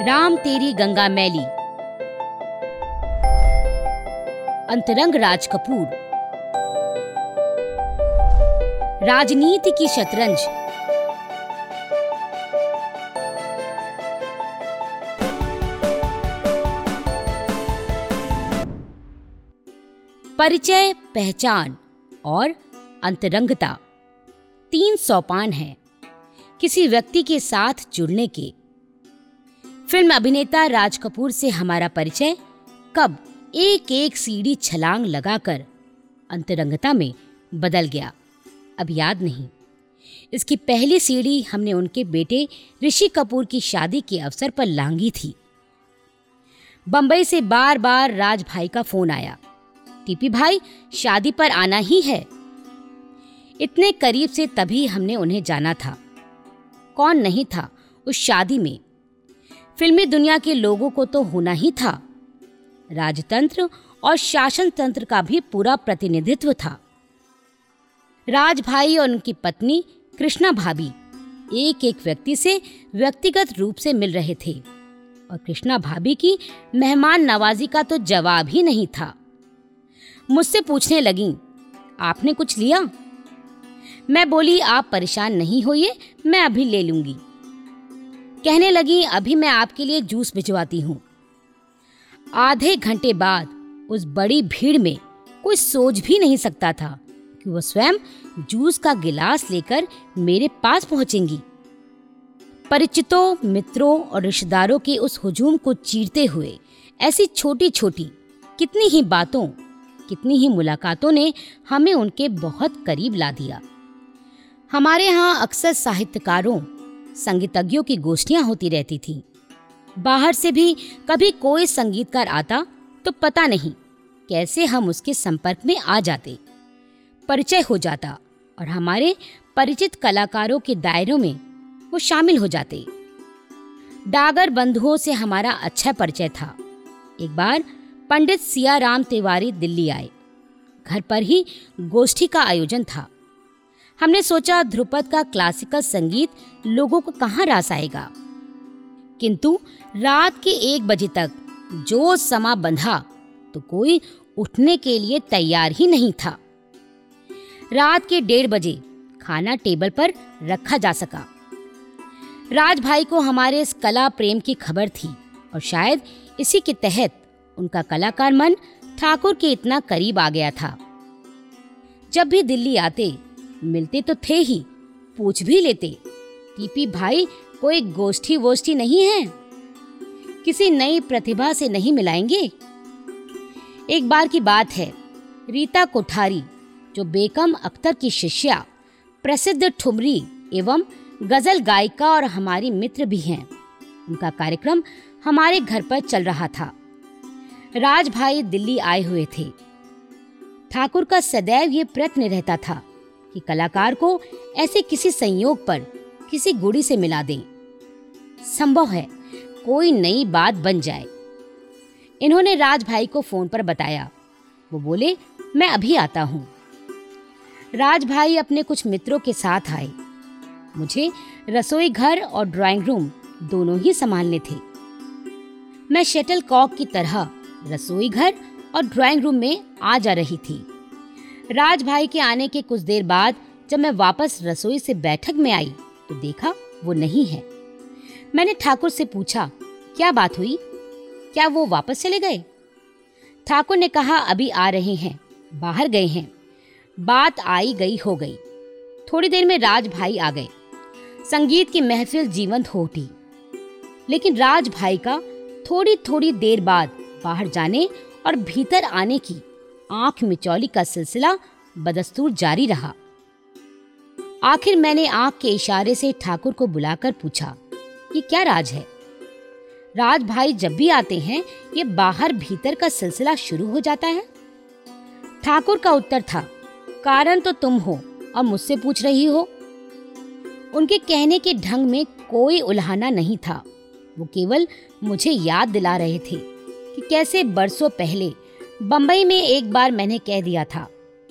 राम तेरी गंगा मैली। अंतरंग राज कपूर। राजनीति की शतरंज। परिचय, पहचान और अंतरंगता। तीन सोपान हैं। किसी व्यक्ति के साथ जुड़ने के फ़िल्म अभिनेता राज कपूर से हमारा परिचय। कब एक एक सीढ़ी छलांग लगाकर अंतरंगता में बदल गया। अब याद नहीं। इसकी पहली सीढ़ी हमने उनके बेटे ऋषि कपूर की शादी के अवसर पर लांगी थी। बंबई से बार बार राज भाई का फ़ोन आया। टीपी भाई, शादी पर आना ही है। इतने करीब से तभी हमने उन्हें जाना था। कौन नहीं था उस शादी में। फिल्मी दुनिया के लोगों को तो होना ही था। राजतंत्र और शासन तंत्र का भी पूरा प्रतिनिधित्व था। राज भाई और उनकी पत्नी कृष्णा भाभी एक एक व्यक्ति से व्यक्तिगत रूप से मिल रहे थे और कृष्णा भाभी की मेहमान नवाजी का तो जवाब ही नहीं था। मुझसे पूछने लगी, आपने कुछ लिया? मैं बोली, आप परेशान नहीं होइए, मैं अभी ले लूँगी। कहने लगी, अभी मैं आपके लिए जूस भिजवाती हूँ। आधे घंटे बाद उस बड़ी भीड़ में कोई सोच भी नहीं सकता था कि वह स्वयं जूस का गिलास लेकर मेरे पास पहुंचेंगी। परिचितों, मित्रों और रिश्तेदारों के उस हुजूम को चीरते हुए ऐसी छोटी छोटी कितनी ही बातों, कितनी ही मुलाकातों ने हमें उनके बहुत करीब ला दिया। हमारे यहाँ अक्सर साहित्यकारों संगीतज्ञों की गोष्ठियाँ होती रहती थी। बाहर से भी कभी कोई संगीतकार आता तो पता नहीं कैसे हम उसके संपर्क में आ जाते। परिचय हो जाता और हमारे परिचित कलाकारों के दायरों में वो शामिल हो जाते। डागर बंधुओं से हमारा अच्छा परिचय था। एक बार पंडित सियाराम तिवारी दिल्ली आए। घर पर ही गोष्ठी का आयोजन था। हमने सोचा ध्रुपद का क्लासिकल संगीत लोगों को कहाँ रास आएगा। किंतु रात के एक बजे तक जो समा बंधा तो कोई उठने के लिए तैयार ही नहीं था। रात के डेढ़ बजे खाना टेबल पर रखा जा सका। राज भाई को हमारे इस कला प्रेम की खबर थी और शायद इसी के तहत उनका कलाकार मन ठाकुर के इतना करीब आ गया था। जब भी दिल्ली आते मिलते तो थे ही, पूछ भी लेते। टीपी भाई, कोई गोष्ठी वोष्ठी नहीं है? किसी नई प्रतिभा से नहीं मिलाएँगे? एक बार की बात है, रीता कोठारी, जो बेकम अख्तर की शिष्या, प्रसिद्ध ठुमरी एवं गज़ल गायिका और हमारी मित्र भी हैं। उनका कार्यक्रम हमारे घर पर चल रहा था। राज भाई दिल्ली आए हुए थे। ठाकुर का सदैव ये प्रयत्न रहता था। कि कलाकार को ऐसे किसी संयोग पर, किसी गुड़ी से मिला दें। संभव है कोई नई बात बन जाए। इन्होंने राज भाई को फ़ोन पर बताया। वो बोले, मैं अभी आता हूँ। राज भाई अपने कुछ मित्रों के साथ आए। मुझे रसोई घर और ड्राइंग रूम दोनों ही संभालने थे। मैं शटल कॉक की तरह रसोई घर और ड्राइंग रूम में आ जा रही थी। राज भाई के आने के कुछ देर बाद जब मैं वापस रसोई से बैठक में आई तो देखा वो नहीं है। मैंने ठाकुर से पूछा, क्या बात हुई? क्या वो वापस चले गए? ठाकुर ने कहा, अभी आ रहे हैं, बाहर गए हैं। बात आई गई हो गई। थोड़ी देर में राज भाई आ गए। संगीत की महफिल जीवंत हो उठी। लेकिन राज भाई का थोड़ी थोड़ी देर बाद बाहर जाने और भीतर आने की आँख मिचौली का सिलसिला बदस्तूर जारी रहा। आखिर मैंने आँख के इशारे से ठाकुर को बुलाकर पूछा, ये क्या राज है? राज भाई, जब भी आते हैं, ये बाहर भीतर का सिलसिला शुरू हो जाता है? ठाकुर का उत्तर था, कारण तो तुम हो और मुझसे पूछ रही हो। उनके कहने के ढंग में कोई उल्हाना नहीं था। वो केवल मुझे याद दिला रहे थे कि कैसे बरसों पहले बम्बई में एक बार मैंने कह दिया था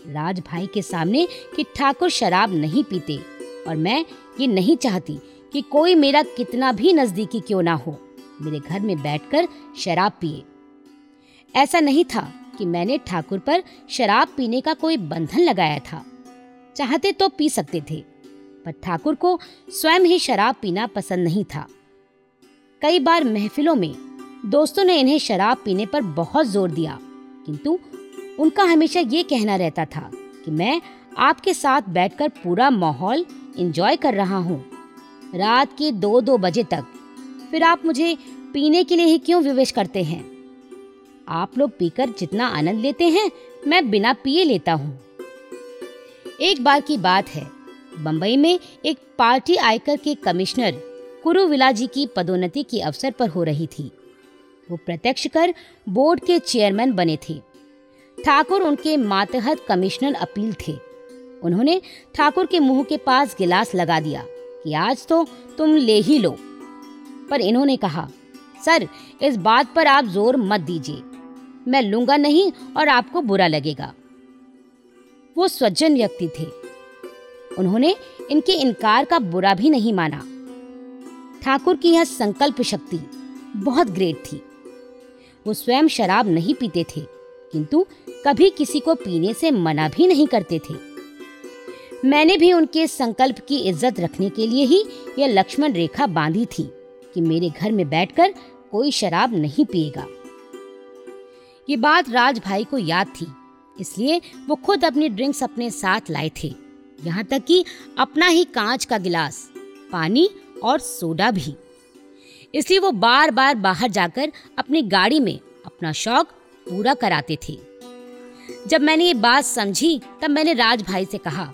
राज भाई के सामने कि ठाकुर शराब नहीं पीते और मैं ये नहीं चाहती कि कोई मेरा कितना भी नजदीकी क्यों ना हो, मेरे घर में बैठकर शराब पिए। ऐसा नहीं था कि मैंने ठाकुर पर शराब पीने का कोई बंधन लगाया था। चाहते तो पी सकते थे, पर ठाकुर को स्वयं ही शराब पीना पसंद नहीं था। कई बार महफिलों में दोस्तों ने इन्हें शराब पीने पर बहुत ज़ोर दिया। किंतु उनका हमेशा ये कहना रहता था कि मैं आपके साथ बैठकर पूरा माहौल एंजॉय कर रहा हूँ। रात के दो दो बजे तक। फिर आप मुझे पीने के लिए ही क्यों विवेश करते हैं? आप लोग पीकर जितना आनंद लेते हैं, मैं बिना पिए लेता हूँ। एक बार की बात है। बंबई में एक पार्टी आयकर के कमिश्नर कुरुविला जी की पदोन्नति के अवसर पर हो रही थी। वो प्रत्यक्ष कर बोर्ड के चेयरमैन बने थे। ठाकुर उनके मातहत कमिश्नर अपील थे। उन्होंने ठाकुर के मुँह के पास गिलास लगा दिया कि आज तो तुम ले ही लो। पर इन्होंने कहा, सर, इस बात पर आप ज़ोर मत दीजिए। मैं लूँगा नहीं और आपको बुरा लगेगा। वो सज्जन व्यक्ति थे। उन्होंने इनके इनकार का बुरा भी नहीं माना। ठाकुर की यह संकल्प शक्ति बहुत ग्रेट थी। वो स्वयं शराब नहीं पीते थे, किंतु कभी किसी को पीने से मना भी नहीं करते थे। मैंने भी उनके संकल्प की इज़्ज़त रखने के लिए ही यह लक्ष्मण रेखा बांधी थी कि मेरे घर में बैठकर कोई शराब नहीं पिएगा। ये बात राज भाई को याद थी, इसलिए वो खुद अपनी ड्रिंक्स अपने साथ लाए थे। यहाँ तक कि अपना ही कांच का गिलास, पानी और सोडा भी। इसलिए वो बार बार बाहर जाकर अपनी गाड़ी में अपना शौक पूरा कराते थे। जब मैंने ये बात समझी, तब मैंने राज भाई से कहा,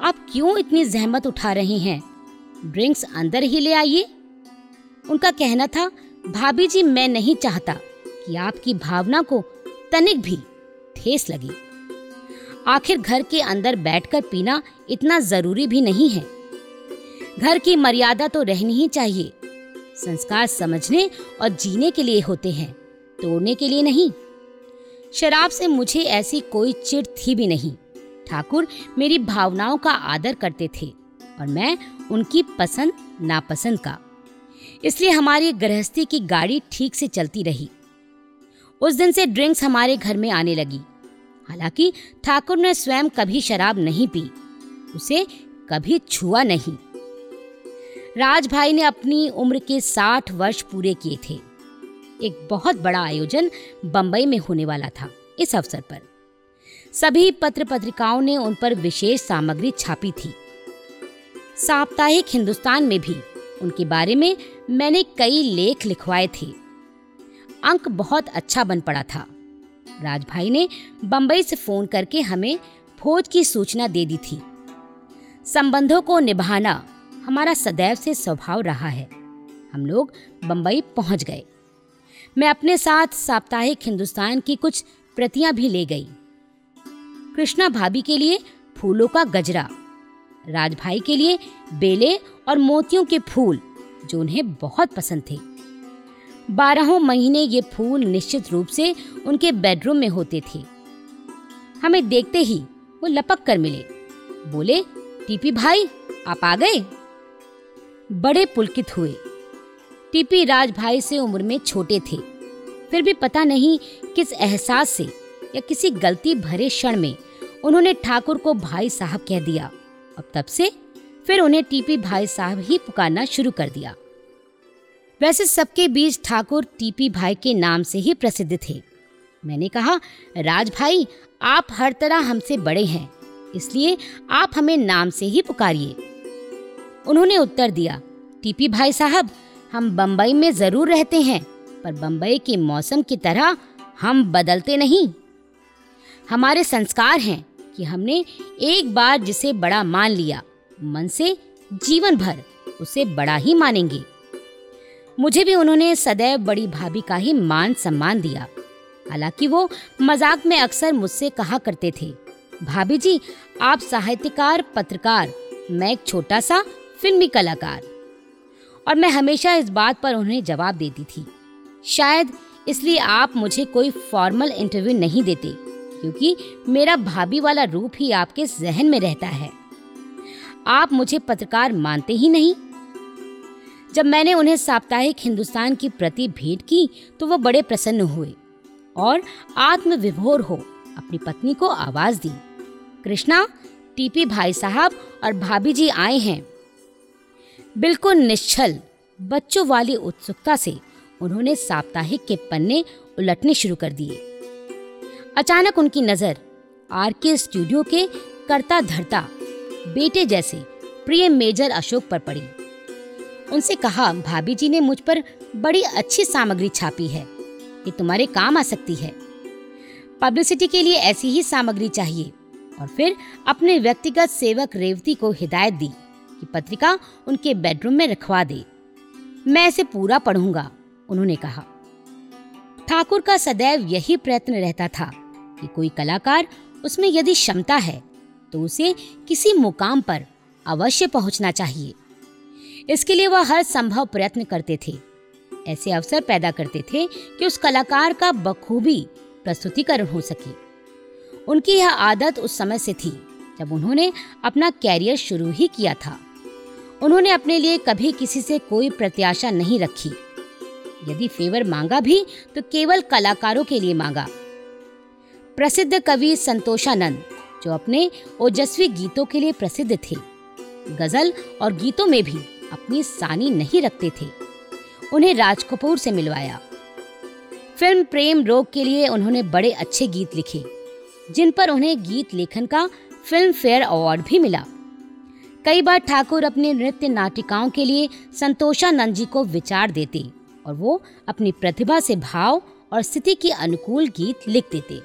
आप क्यों इतनी जहमत उठा रहे हैं? ड्रिंक्स अंदर ही ले आइए। उनका कहना था, भाभी जी, मैं नहीं चाहता कि आपकी भावना को तनिक भी ठेस लगी। आखिर घर के अंदर बैठकर पीना इतना ज़रूरी भी नहीं है। घर की मर्यादा तो रहनी ही चाहिए। संस्कार समझने और जीने के लिए होते हैं, तोड़ने के लिए नहीं। शराब से मुझे ऐसी कोई चिढ़ थी भी नहीं। ठाकुर मेरी भावनाओं का आदर करते थे और मैं उनकी पसंद, नापसंद का। इसलिए हमारी गृहस्थी की गाड़ी ठीक से चलती रही। उस दिन से ड्रिंक्स हमारे घर में आने लगी। हालाँकि ठाकुर ने स्वयं कभी शराब नहीं पी। उसे कभी छुआ नहीं। राज भाई ने अपनी उम्र के साठ वर्ष पूरे किए थे। एक बहुत बड़ा आयोजन बंबई में होने वाला था इस अवसर पर। सभी पत्र पत्रिकाओं ने उन पर विशेष सामग्री छापी थी। साप्ताहिक हिंदुस्तान में भी उनके बारे में मैंने कई लेख लिखवाए थे। अंक बहुत अच्छा बन पड़ा था। राजभाई ने बंबई से फ़ोन करके हमें फौज की सूचना दे दी थी। संबंधों को निभाना हमारा सदैव से स्वभाव रहा है। हम लोग बंबई पहुँच गए। मैं अपने साथ साप्ताहिक हिंदुस्तान की कुछ प्रतियाँ भी ले गई। कृष्णा भाभी के लिए फूलों का गजरा, राजभाई के लिए बेले और मोतियों के फूल, जो उन्हें बहुत पसंद थे। बारहों महीने ये फूल निश्चित रूप से उनके बेडरूम में होते थे। हमें देखते ही वो लपक कर मिले। बोले, टीपी भाई, आप आ गए? बड़े पुलकित हुए। टीपी राज भाई से उम्र में छोटे थे। फिर भी पता नहीं किस एहसास से या किसी गलती भरे क्षण में उन्होंने ठाकुर को भाई साहब कह दिया। अब तब से फिर उन्हें टीपी भाई साहब ही पुकारना शुरू कर दिया। वैसे सबके बीच ठाकुर टीपी भाई के नाम से ही प्रसिद्ध थे। मैंने कहा राज भाई आप हर तरह हमसे बड़े हैं, इसलिए आप हमें नाम से ही पुकारिए। उन्होंने उत्तर दिया, टीपी भाई साहब, हम बम्बई में ज़रूर रहते हैं, पर बम्बई के मौसम की तरह हम बदलते नहीं। हमारे संस्कार हैं कि हमने एक बार जिसे बड़ा मान लिया, मन से जीवन भर उसे बड़ा ही मानेंगे। मुझे भी उन्होंने सदैव बड़ी भाभी का ही मान सम्मान दिया। हालाँकि वो मज़ाक में अक्सर मुझसे कहा करते थे, भाभी जी, आप साहित्यकार, पत्रकार, मैं एक छोटा सा फिल्मी कलाकार। और मैं हमेशा इस बात पर उन्हें जवाब देती थी, शायद इसलिए आप मुझे कोई फॉर्मल इंटरव्यू नहीं देते, क्योंकि मेरा भाभी वाला रूप ही आपके जहन में रहता है। आप मुझे पत्रकार मानते ही नहीं? जब मैंने उन्हें साप्ताहिक हिंदुस्तान की प्रति भेंट की तो वह बड़े प्रसन्न हुए और आत्मविभोर हो अपनी पत्नी को आवाज़ दी। कृष्णा, टीपी भाई साहब और भाभी जी आए हैं। बिल्कुल निश्चल बच्चों वाली उत्सुकता से उन्होंने साप्ताहिक के पन्ने उलटने शुरू कर दिए। अचानक उनकी नज़र आर के स्टूडियो के करता धरता बेटे जैसे प्रिय मेजर अशोक पर पड़ी। उनसे कहा, भाभी जी ने मुझ पर बड़ी अच्छी सामग्री छापी है। ये तुम्हारे काम आ सकती है। पब्लिसिटी के लिए ऐसी ही सामग्री चाहिए। और फिर अपने व्यक्तिगत सेवक रेवती को हिदायत दी। कि पत्रिका उनके बेडरूम में रखवा दे। मैं इसे पूरा पढ़ूँगा, उन्होंने कहा। ठाकुर का सदैव यही प्रयत्न रहता था कि कोई कलाकार उसमें यदि क्षमता है तो उसे किसी मुकाम पर अवश्य पहुँचना चाहिए। इसके लिए वह हर संभव प्रयत्न करते थे। ऐसे अवसर पैदा करते थे कि उस कलाकार का बखूबी प्रस्तुतिकरण हो सके। उनकी यह आदत उस समय से थी, जब उन्होंने अपना कैरियर शुरू ही किया था। उन्होंने अपने लिए कभी किसी से कोई प्रत्याशा नहीं रखी। यदि फेवर मांगा भी तो केवल कलाकारों के लिए मांगा। प्रसिद्ध कवि संतोषानंद, जो अपने ओजस्वी गीतों के लिए प्रसिद्ध थे, गज़ल और गीतों में भी अपनी सानी नहीं रखते थे, उन्हें राज कपूर से मिलवाया। फ़िल्म प्रेम रोग के लिए उन्होंने बड़े अच्छे गीत लिखे, जिन पर उन्हें गीत लेखन का फ़िल्म फेयर अवार्ड भी मिला। कई बार ठाकुर अपने नृत्य नाटिकाओं के लिए संतोषानंद जी को विचार देते और वो अपनी प्रतिभा से भाव और स्थिति के अनुकूल गीत लिख देते।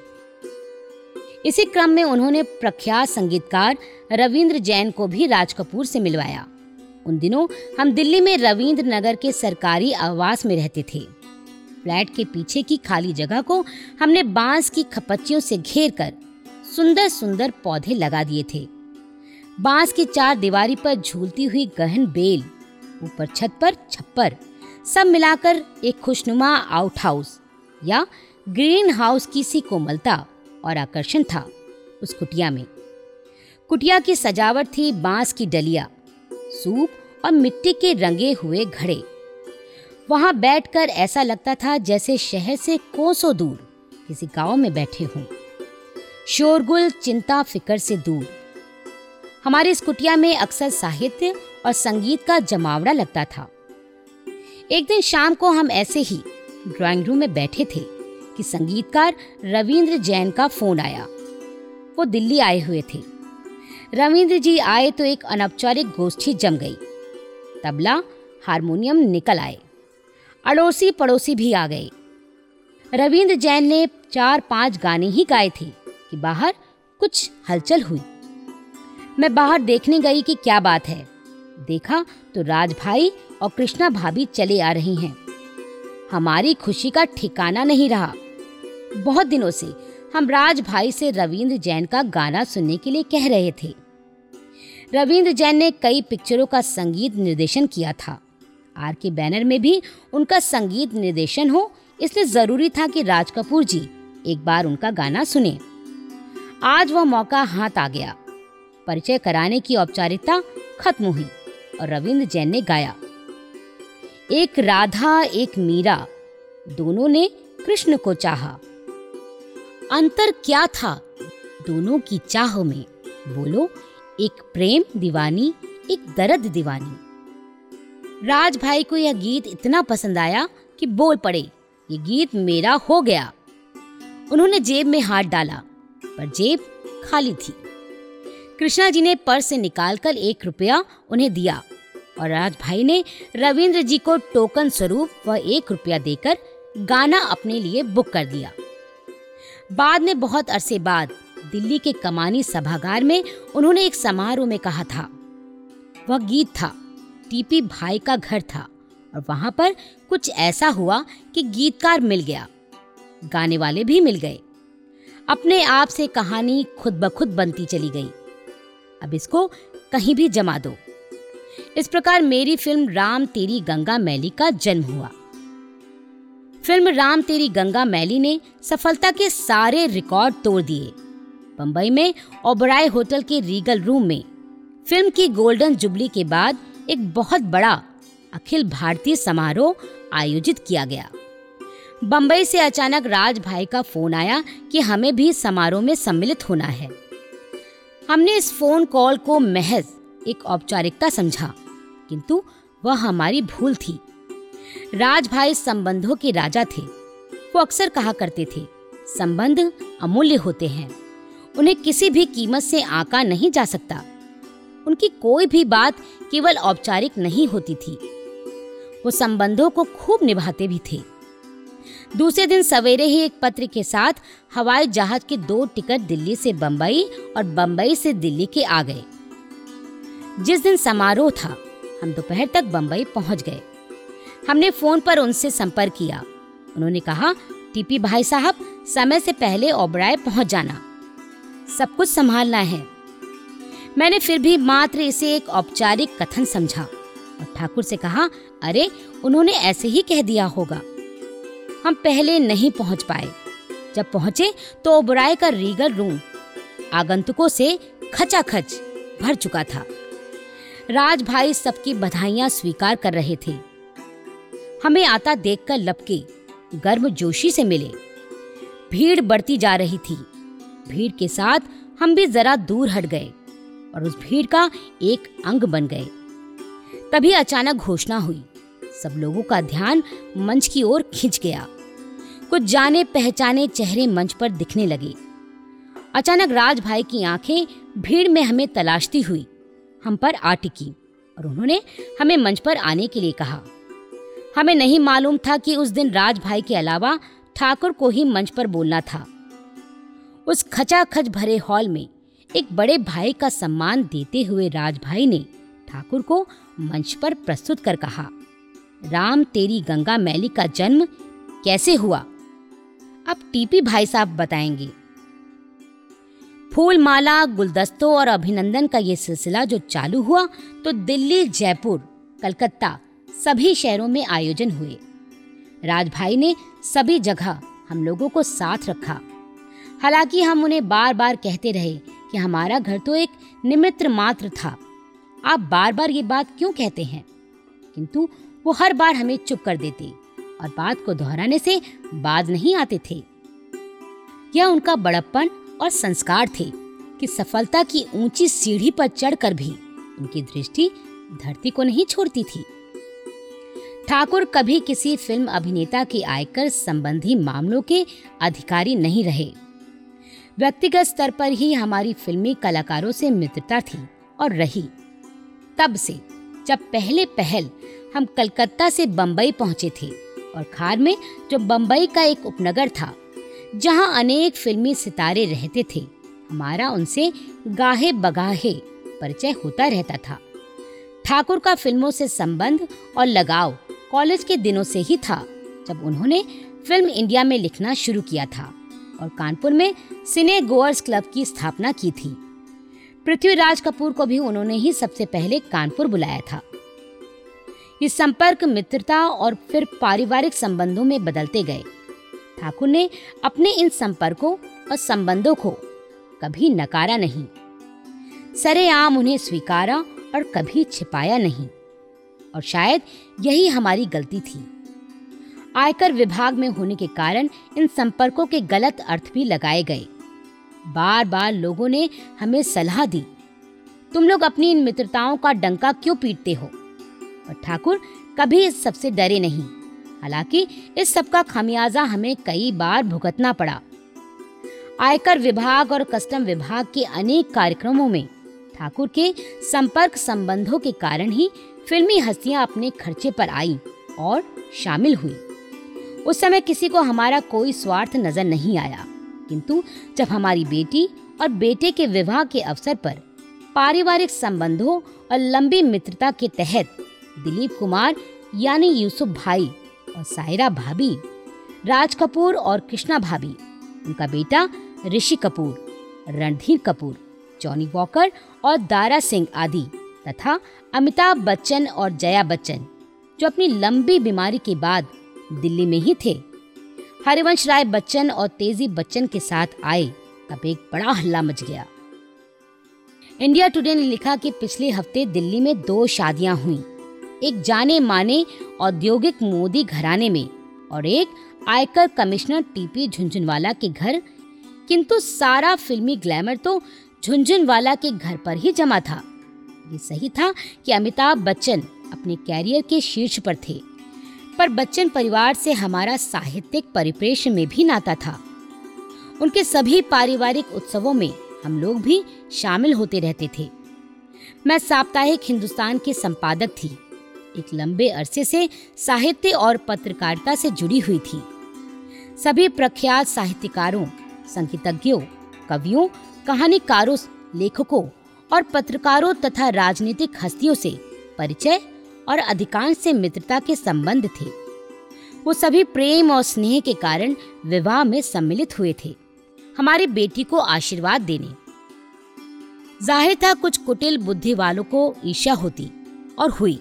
इसी क्रम में उन्होंने प्रख्यात संगीतकार रविंद्र जैन को भी राज कपूर से मिलवाया। उन दिनों हम दिल्ली में रविंद्र नगर के सरकारी आवास में रहते थे। फ्लैट के पीछे की खाली जगह को हमने बाँस की खपच्चियों से घेर कर सुंदर सुंदर पौधे लगा दिए थे। बाँस की चार दीवारी पर झूलती हुई गहन बेल, ऊपर छत पर छप्पर, सब मिलाकर एक खुशनुमा आउट हाउस या ग्रीन हाउस की सी कोमलता और आकर्षण था उस कुटिया में। कुटिया की सजावट थी बाँस की डलिया, सूप और मिट्टी के रंगे हुए घड़े। वहाँ बैठकर ऐसा लगता था जैसे शहर से कोसों दूर किसी गाँव में बैठे हों। शोरगुल चिंता फिकर से दूर। हमारी इस कुटिया में अक्सर साहित्य और संगीत का जमावड़ा लगता था। एक दिन शाम को हम ऐसे ही ड्राइंग रूम में बैठे थे कि संगीतकार रविंद्र जैन का फ़ोन आया। वो दिल्ली आए हुए थे। रविंद्र जी आए तो एक अनौपचारिक गोष्ठी जम गई। तबला, हारमोनियम निकल आए। अड़ोसी पड़ोसी भी आ गए। रविंद्र जैन ने चार पाँच गाने ही गाए थे कि बाहर कुछ हलचल हुई। मैं बाहर देखने गई कि क्या बात है। देखा तो राज भाई और कृष्णा भाभी चले आ रही हैं। हमारी खुशी का ठिकाना नहीं रहा। बहुत दिनों से हम राज भाई से रविंद्र जैन का गाना सुनने के लिए कह रहे थे। रविंद्र जैन ने कई पिक्चरों का संगीत निर्देशन किया था। आर के बैनर में भी उनका संगीत निर्देशन हो, इसलिए ज़रूरी था कि राज कपूर जी एक बार उनका गाना सुने। आज वह मौका हाथ आ गया। परिचय कराने की औपचारिकता खत्म हुई और रविंद्र जैन ने गाया। एक राधा, एक मीरा, दोनों ने कृष्ण को चाहा। अंतर क्या था दोनों की चाह में? बोलो, एक प्रेम दीवानी, एक दर्द दीवानी। राज भाई को यह गीत इतना पसंद आया कि बोल पड़े, ये गीत मेरा हो गया। उन्होंने जेब में हाथ डाला, पर जेब खाली थी। कृष्णा जी ने पर्स से निकालकर एक रुपया उन्हें दिया और राज भाई ने रविंद्र जी को टोकन स्वरूप वह एक रुपया देकर गाना अपने लिए बुक कर दिया। बाद में बहुत अरसे बाद दिल्ली के कमानी सभागार में उन्होंने एक समारोह में कहा था। वह गीत था, टीपी भाई का घर था और वहाँ पर कुछ ऐसा हुआ कि गीतकार मिल गया, गाने वाले भी मिल गए। अपने आप से कहानी खुद ब खुद बनती चली गई। अब इसको कहीं भी जमा दो। इस प्रकार मेरी फ़िल्म राम तेरी गंगा मैली का जन्म हुआ। फ़िल्म राम तेरी गंगा मैली ने सफलता के सारे रिकॉर्ड तोड़ दिए। बम्बई में ओबराय होटल के रीगल रूम में। फ़िल्म की गोल्डन जुबली के बाद एक बहुत बड़ा, अखिल भारतीय समारोह आयोजित किया गया। बंबई से अचानक राज भाई का फ़ोन आया कि हमें भी समारोह में सम्मिलित होना है। हमने इस फ़ोन कॉल को महज एक औपचारिकता समझा, किंतु वह हमारी भूल थी। राज भाई संबंधों के राजा थे। वो अक्सर कहा करते थे, संबंध अमूल्य होते हैं। उन्हें किसी भी कीमत से आका नहीं जा सकता। उनकी कोई भी बात केवल औपचारिक नहीं होती थी। वो संबंधों को खूब निभाते भी थे। दूसरे दिन सवेरे ही एक पत्र के साथ हवाई जहाज़ के दो टिकट दिल्ली से बंबई और बंबई से दिल्ली के आ गए। जिस दिन समारोह था, हम दोपहर तक बंबई पहुँच गए। हमने फ़ोन पर उनसे संपर्क किया। उन्होंने कहा, टीपी भाई साहब, समय से पहले ओबराय पहुँच जाना। सब कुछ संभालना है। मैंने फिर भी मात्र इसे एक औपचारिक कथन समझा और ठाकुर से कहा, अरे, उन्होंने ऐसे ही कह दिया होगा। हम पहले नहीं पहुँच पाए। जब पहुँचे तो ओबराय का रीगल रूम आगंतुकों से खचाखच भर चुका था। राज भाई सबकी बधाइयाँ स्वीकार कर रहे थे। हमें आता देखकर लपके गर्म जोशी से मिले। भीड़ बढ़ती जा रही थी। भीड़ के साथ हम भी जरा दूर हट गए और उस भीड़ का एक अंग बन गए। तभी अचानक घोषणा हुई। सब लोगों का ध्यान मंच की ओर खिंच गया। कुछ जाने, पहचाने, चेहरे मंच पर दिखने लगे। अचानक राज भाई की आँखें भीड़ में हमें तलाशती हुई, हम पर आ टिकी और उन्होंने हमें मंच पर आने के लिए कहा। हमें नहीं मालूम था कि उस दिन राज भाई के अलावा ठाकुर को ही मंच पर बोलना था। उस खचाखच भरे हॉल में एक बड़े भाई का सम्मान देते हुए राज भाई ने ठाकुर को मंच पर प्रस्तुत कर कहा, राम तेरी गंगा मैली का जन्म कैसे हुआ? अब टीपी भाई साहब बताएँगे। फूल माला गुलदस्तों और अभिनंदन का ये सिलसिला जो चालू हुआ तो दिल्ली, जयपुर, कलकत्ता, सभी शहरों में आयोजन हुए। राजभाई ने सभी जगह हम लोगों को साथ रखा। हालाँकि हम उन्हें बार बार कहते रहे कि हमारा घर तो एक निमित्र मात्र था। आप बार बार ये बात क्यों कहते हैं? किंतु वो हर बार हमें चुप कर देते। और बात को दोहराने से बाद नहीं आते थे। यह उनका बड़प्पन और संस्कार थे कि सफलता की ऊँची सीढ़ी पर चढ़कर भी उनकी दृष्टि धरती को नहीं छोड़ती थी। ठाकुर कभी किसी फ़िल्म अभिनेता के आयकर संबंधी मामलों के अधिकारी नहीं रहे। व्यक्तिगत स्तर पर ही हमारी फिल्मी कलाकारों से मित्रता थी और रही। तब से, जब पहले पहल हम कलकत्ता से बंबई पहुँचे थे और खार में जो बंबई का एक उपनगर था, जहाँ अनेक फिल्मी सितारे रहते थे, हमारा उनसे गाहे बगाहे परिचय होता रहता था। ठाकुर का फ़िल्मों से संबंध और लगाव कॉलेज के दिनों से ही था, जब उन्होंने फ़िल्म इंडिया में लिखना शुरू किया था और कानपुर में सिने गोअर्स क्लब की स्थापना की थी। पृथ्वीराज कपूर को भी उन्होंने ही सबसे पहले कानपुर बुलाया था। ये संपर्क, मित्रता और फिर पारिवारिक संबंधों में बदलते गए। ठाकुर ने अपने इन संपर्कों और संबंधों को कभी नकारा नहीं। सरेआम उन्हें स्वीकारा और कभी छिपाया नहीं। और शायद यही हमारी गलती थी। आयकर विभाग में होने के कारण इन संपर्कों के गलत अर्थ भी लगाए गए। बार बार लोगों ने हमें सलाह दी, तुम लोग अपनी इन मित्रताओं का डंका क्यों पीटते हो? और ठाकुर कभी इस सबसे डरे नहीं। हालाँकि इस सब का खामियाजा हमें कई बार भुगतना पड़ा। आयकर विभाग और कस्टम विभाग के अनेक कार्यक्रमों में ठाकुर के संपर्क संबंधों के कारण ही फिल्मी हस्तियाँ अपने खर्चे पर आई और शामिल हुई। उस समय किसी को हमारा कोई स्वार्थ नज़र नहीं आया। किंतु जब हमारी बेटी और बेटे के विवाह के अवसर पर पारिवारिक संबंधों और लंबी मित्रता के तहत दिलीप कुमार, यानी यूसुफ भाई और सायरा भाभी, राज कपूर और कृष्णा भाभी। उनका बेटा ऋषि कपूर, रणधीर कपूर, जॉनी वॉकर और दारा सिंह आदि, तथा अमिताभ बच्चन और जया बच्चन, जो अपनी लंबी बीमारी के बाद दिल्ली में ही थे। हरिवंश राय बच्चन और तेज़ी बच्चन के साथ आए, तब एक बड़ा हल्ला मच गया। इंडिया टुडे ने लिखा कि पिछले हफ़्ते दिल्ली में दो शादियाँ हुई। एक जाने माने औद्योगिक मोदी घराने में और एक आयकर कमिश्नर टीपी झुंझुनवाला के घर। किंतु सारा फिल्मी ग्लैमर तो झुंझुनवाला के घर पर ही जमा था। ये सही था कि अमिताभ बच्चन अपने कैरियर के शीर्ष पर थे, पर बच्चन परिवार से हमारा साहित्यिक परिप्रेक्ष्य में भी नाता था। उनके सभी पारिवारिक उत्सवों में हम लोग भी शामिल होते रहते थे। मैं साप्ताहिक हिंदुस्तान के संपादक थी। एक लंबे अरसे से साहित्य और पत्रकारिता से जुड़ी हुई थी। सभी प्रख्यात साहित्यकारों, संगीतज्ञों, कवियों, कहानीकारों, लेखकों और पत्रकारों तथा राजनीतिक हस्तियों से परिचय और अधिकांश से मित्रता के संबंध थे। वो सभी प्रेम और स्नेह के कारण विवाह में सम्मिलित हुए थे। हमारी बेटी को आशीर्वाद देने। ज़ाहिर था कुछ कुटिल बुद्धि वालों को ईर्ष्या होती और हुई।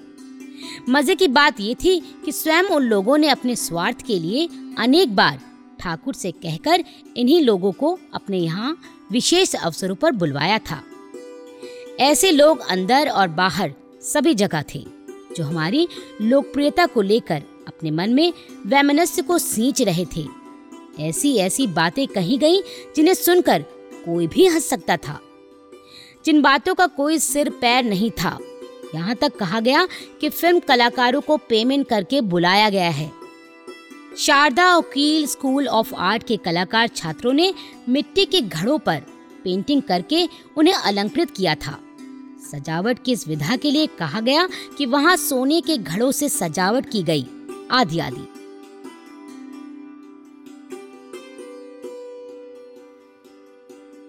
मज़े की बात ये थी कि स्वयं उन लोगों ने अपने स्वार्थ के लिए अनेक बार ठाकुर से कहकर इन्हीं लोगों को अपने यहाँ विशेष अवसरों पर बुलवाया था। ऐसे लोग अंदर और बाहर सभी जगह थे, जो हमारी लोकप्रियता को लेकर अपने मन में वैमनस्य को सींच रहे थे। ऐसी ऐसी बातें कही गई जिन्हें सुनकर कोई भी हंस सकता था। जिन बातों का कोई सिर पैर नहीं था यहाँ तक कहा गया कि फ़िल्म कलाकारों को पेमेंट करके बुलाया गया है। शारदा वकील स्कूल ऑफ़ आर्ट के कलाकार छात्रों ने मिट्टी के घड़ों पर पेंटिंग करके उन्हें अलंकृत किया था। सजावट की इस विधा के लिए कहा गया कि वहाँ सोने के घड़ों से सजावट की गई। आदि आदि।